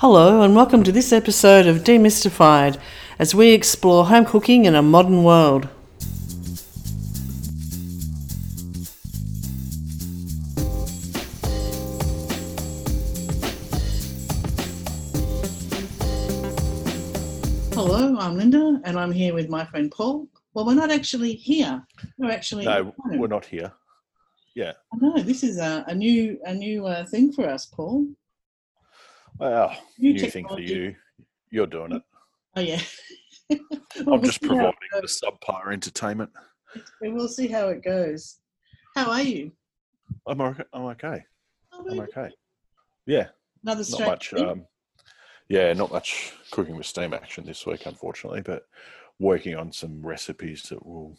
Hello, and welcome to this episode of Demystified as we explore home cooking in a modern world. Hello, I'm Linda, and I'm here with my friend Paul. Well, we're not actually here. We're actually No, we're not here. Yeah. I know this is a, a new a new uh, thing for us, Paul. Well, New new thing for you. You're doing it. Oh yeah. Well, I'm we'll just it providing the subpar entertainment. We'll see how it goes. How are you? I'm okay. I'm okay. Oh, I'm okay. Yeah, Another not much. Um, yeah, not much cooking with steam action this week, unfortunately. But working on some recipes that will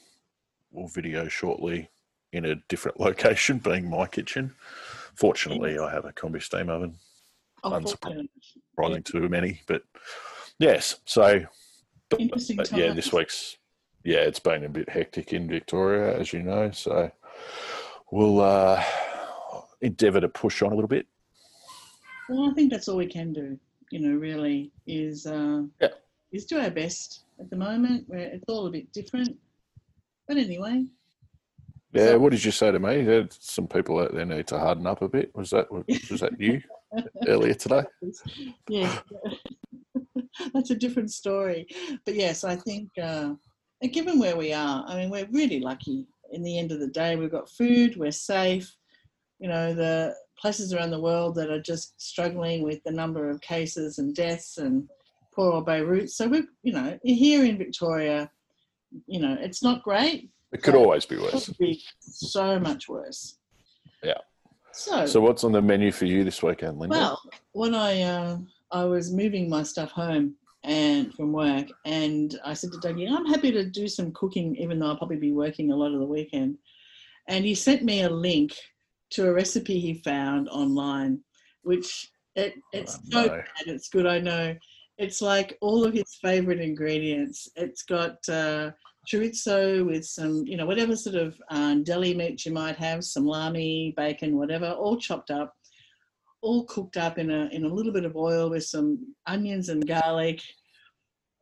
will video shortly in a different location, being my kitchen. Fortunately, I have a combi steam oven. Oh, unsurprising. too many, but yes. So but, but yeah, this week's yeah, it's been a bit hectic in Victoria, as you know. So we'll uh, endeavour to push on a little bit. Well, I think that's all we can do. You know, really is uh, Yeah. is do our best at the moment. Where it's all a bit different. But anyway, Yeah, So- what did you say to me? Some people out there need to harden up a bit. Was that was that you earlier today? yeah, that's a different story. But yes, I think, uh, and given where we are, I mean, we're really lucky. In the end of the day, we've got food, we're safe. You know, the places around the world that are just struggling with the number of cases and deaths and poor old Beirut. So we're, you know, here in Victoria, you know, it's not great. It could always be It worse. could be so much worse. Yeah. So, So what's on the menu for you this weekend, Linda? well, when I uh, I was moving my stuff home and from work, and I said to Dougie, "I'm happy to do some cooking, even though I'll probably be working a lot of the weekend." And he sent me a link to a recipe he found online, which it, it's Oh, so no. bad. It's good, I know. It's like all of his favorite ingredients. It's got uh, chorizo with some, you know, whatever sort of um, deli meat you might have, some lami, bacon, whatever, all chopped up all cooked up in a in a little bit of oil with some onions and garlic.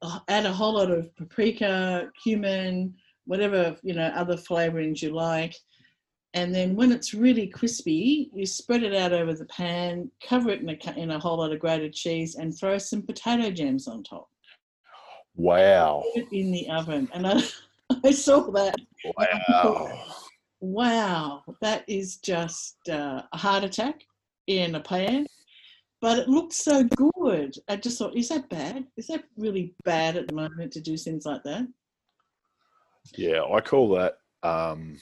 Uh, Add a whole lot of paprika, cumin, whatever you know other flavorings you like, and then when it's really crispy, you spread it out over the pan, cover it in a in a whole lot of grated cheese, and throw some potato gems on top. Wow, in the oven, and I, I saw that. wow. Wow, that is just uh, a heart attack in a pan. But it looks so good. I just thought, is that bad? Is that really bad at the moment to do things like that? Yeah, I call that um,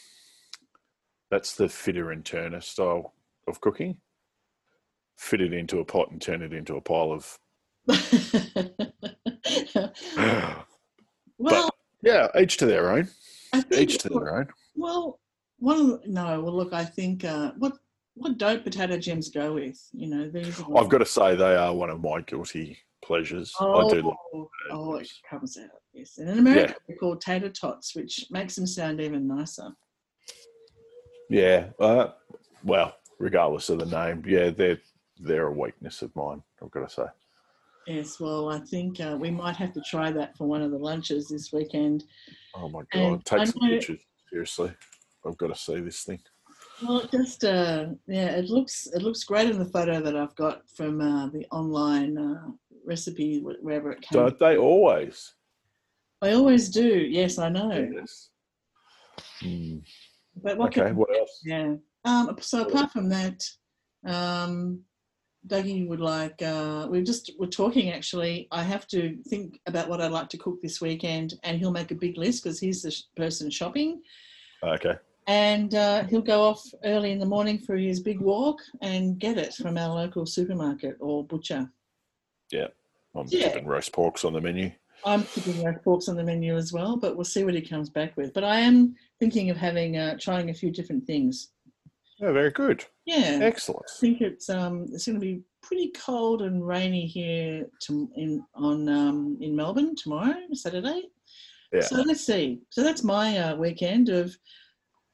that's the fitter and turner style of cooking. Fit it into a pot and turn it into a pile of. well, yeah, each to their own. Think, Each to their own. well, one no, well, look, I think uh, what what don't potato gems go with? You know, these. Are I've got to say they are one of my guilty pleasures. I do. like Oh, oh, it comes out. Yes, and in America they're called tater tots, which makes them sound even nicer. Yeah. Uh, well, regardless of the name, yeah, they're they're a weakness of mine. I've got to say. Yes, well, I think uh, we might have to try that for one of the lunches this weekend. Oh my And god! I Take some know- pictures. Seriously, I've got to see this thing. Well, it just uh, yeah, it looks it looks great in the photo that I've got from uh, the online uh, recipe wh- wherever it came. Don't they always? I always do. Yes, I know. Yes. Hmm. But what Okay. can What else? yeah. Um, so apart from that, um, Dougie would like. Uh, we just we're talking actually. I have to think about what I'd like to cook this weekend, and he'll make a big list because he's the sh- person shopping. Okay. and uh, he'll go off early in the morning for his big walk and get it from our local supermarket or butcher. Yeah, I'm Yeah. keeping roast porks on the menu. I'm keeping roast porks on the menu as well, but we'll see what he comes back with. But I am thinking of having uh, trying a few different things. Oh, very good. Yeah, Excellent. I think it's um it's going to be pretty cold and rainy here to, in on um, in Melbourne tomorrow, Saturday. Yeah. So let's see. So that's my uh, weekend of,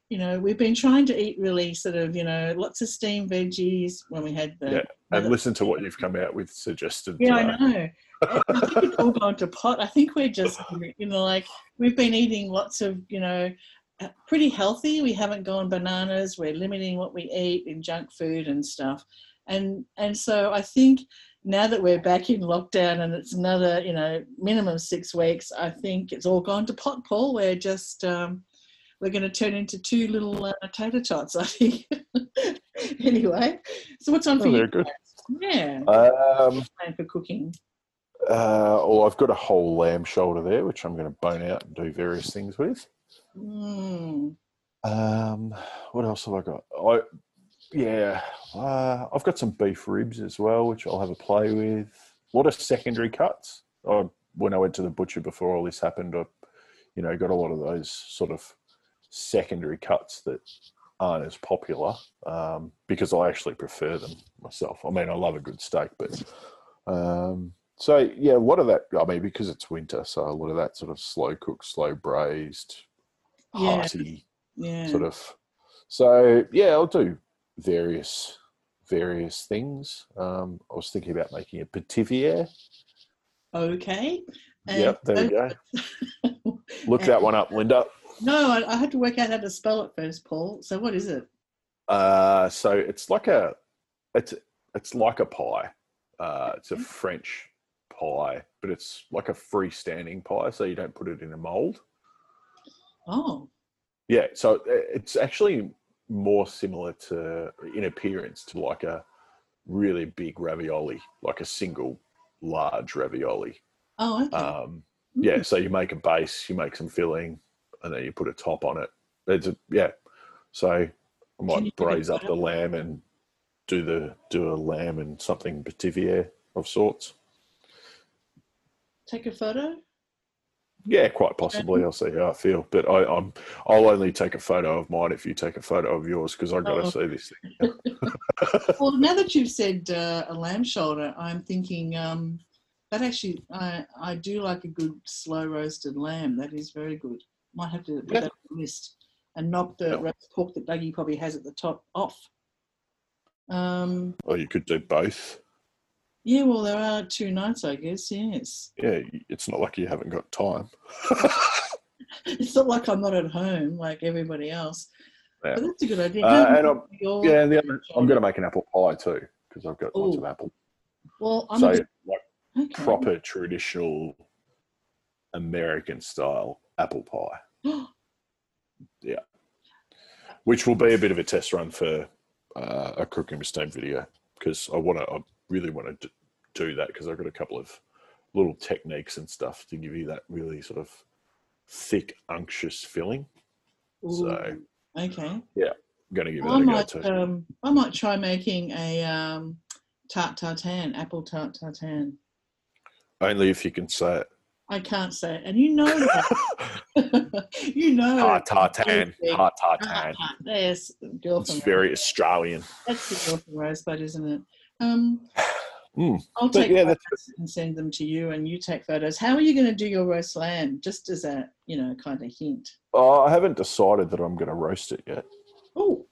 you know, we've been trying to eat really sort of, you know, lots of steamed veggies when we had the. Yeah, And listen to what you've come out with suggested. Yeah, today. I know. I think it's all gone to pot. I think we're just, you know, like we've been eating lots of, you know, pretty healthy. We haven't gone bananas. We're limiting what we eat in junk food and stuff. And and so I think now that we're back in lockdown and it's another, you know, minimum six weeks, I think it's all gone to pot, Paul. We're just um, we're going to turn into two little uh, tater tots, I think. anyway, so what's on for Oh, you? good. Yeah, Um, plan for cooking. uh, oh, I've got a whole lamb shoulder there, which I'm going to bone out and do various things with. Mm. Um, what else have I got? I yeah, uh, I've got some beef ribs as well, which I'll have a play with. A lot of secondary cuts. I, when I went to the butcher before all this happened, I, you know, got a lot of those sort of secondary cuts that aren't as popular um, because I actually prefer them myself. I mean, I love a good steak, but um, so yeah, a lot of that. I mean, because it's winter, so a lot of that sort of slow cooked, slow braised. Hearty Yeah. sort of. So yeah, I'll do various various things. Um, I was thinking about making a pithivier. Okay. And Yep, there we go. Look that one up, Linda. No, I, I had to work out how to spell it first, Paul. So what is it? Uh, so it's like a, it's it's like a pie. Uh, it's a French pie, but it's like a freestanding pie, so you don't put it in a mold. Oh, Yeah, so it's actually more similar to in appearance to like a really big ravioli, like a single large ravioli. oh, okay. Um, yeah, so you make a base, you make some filling, and then you put a top on it. It's a, yeah. So I might braise up the lamb and do the do a lamb and something pithivier of sorts. Take a photo. Yeah, quite possibly. I'll see how I feel, but I, I'm I'll only take a photo of mine if you take a photo of yours because I've got to Oh. see this thing. Well, now that you've said uh, a lamb shoulder, I'm thinking um, that actually I I do like a good slow roasted lamb. That is very good. Might have to put Yeah. that on the list and knock the Yeah. roast pork that Dougie probably has at the top off. Um, Or you could do both. Yeah, well, there are two nights, I guess. Yes, Yeah, it's not like you haven't got time. it's not like I'm not at home like everybody else. Yeah. But that's a good idea. Uh, and I'm, yeah, and the other, I'm going to make an apple pie too because I've got lots of apple. Well, I'm so bit, like okay. proper traditional American style apple pie, yeah, which will be a bit of a test run for uh, a cooking with steam video because I want to, really want to do that because I've got a couple of little techniques and stuff to give you that really sort of thick, unctuous filling. So okay, yeah, I'm going to give it a go might, too. um, I might try making a um, tart tartan, apple tart tartan. Only if you can say it. I can't say it, and you know that. you know. Tart tartan. Tart Tart tartan. tart. Yes, girl It's very Australian. that's the girl from Rosebud, isn't it? Um, Mm. I'll But take yeah, photos and send them to you, and you take photos. How are you going to do your roast lamb? Just as a you know kind of hint. Oh, I haven't decided that I'm going to roast it yet. Oh,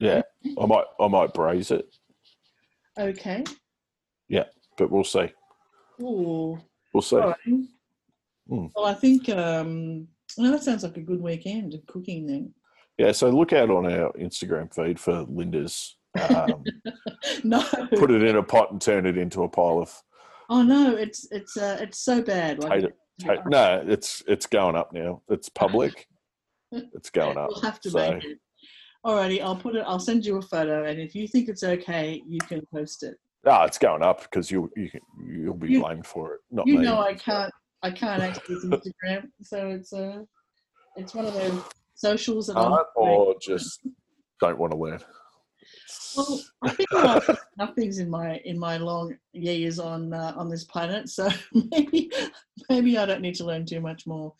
Yeah, I might. I might braise it, okay. Yeah, but we'll see. Ooh. We'll see. Right. Mm. Well, I think um, well, that sounds like a good weekend of cooking then. Yeah. So look out on our Instagram feed for Linda's. Um, no. put it in a pot and turn it into a pile of. Oh no, it's it's uh, it's so bad. Like, Tater- no, it's it's going up now. It's public. It's going up. we'll have to so make it. Alrighty, I'll put it. I'll send you a photo, and if you think it's okay, you can post it. no, it's going up because you you can, you'll be You- blamed for it, not You me. know, I can't. I can't access Instagram, so it's uh, it's one of those socials that. Can't or just don't want to learn. Well, I think I've learned enough things in my in my long years on uh, on this planet, so maybe maybe I don't need to learn too much more.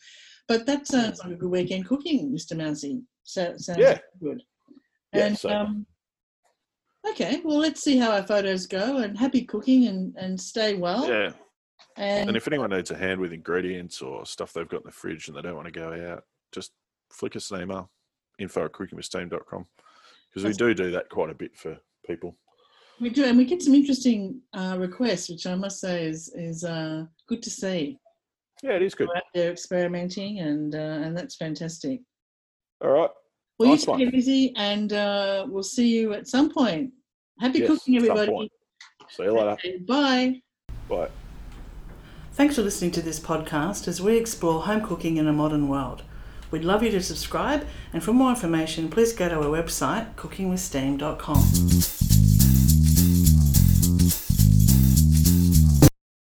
But that sounds like a good weekend cooking, Mr. Mousy. So sounds Yeah. good. Yeah, And so- um, okay, well, let's see how our photos go. And happy cooking, and and stay well. Yeah. And, And if anyone needs a hand with ingredients or stuff they've got in the fridge and they don't want to go out, just flick us an email. info at cookingwithsteam.com because we do do that quite a bit for people. We do, and we get some interesting uh, requests, which I must say is is uh, good to see. Yeah, it is good. We're out there experimenting, and uh, and that's fantastic. All right. Well, Nice you one. take it easy, and uh, we'll see you at some point. Happy Yes, cooking, at some everybody. point. See you later. Okay, Bye. Bye. Thanks for listening to this podcast as we explore home cooking in a modern world. We'd love you to subscribe, and for more information, please go to our website, cookingwithsteam.com.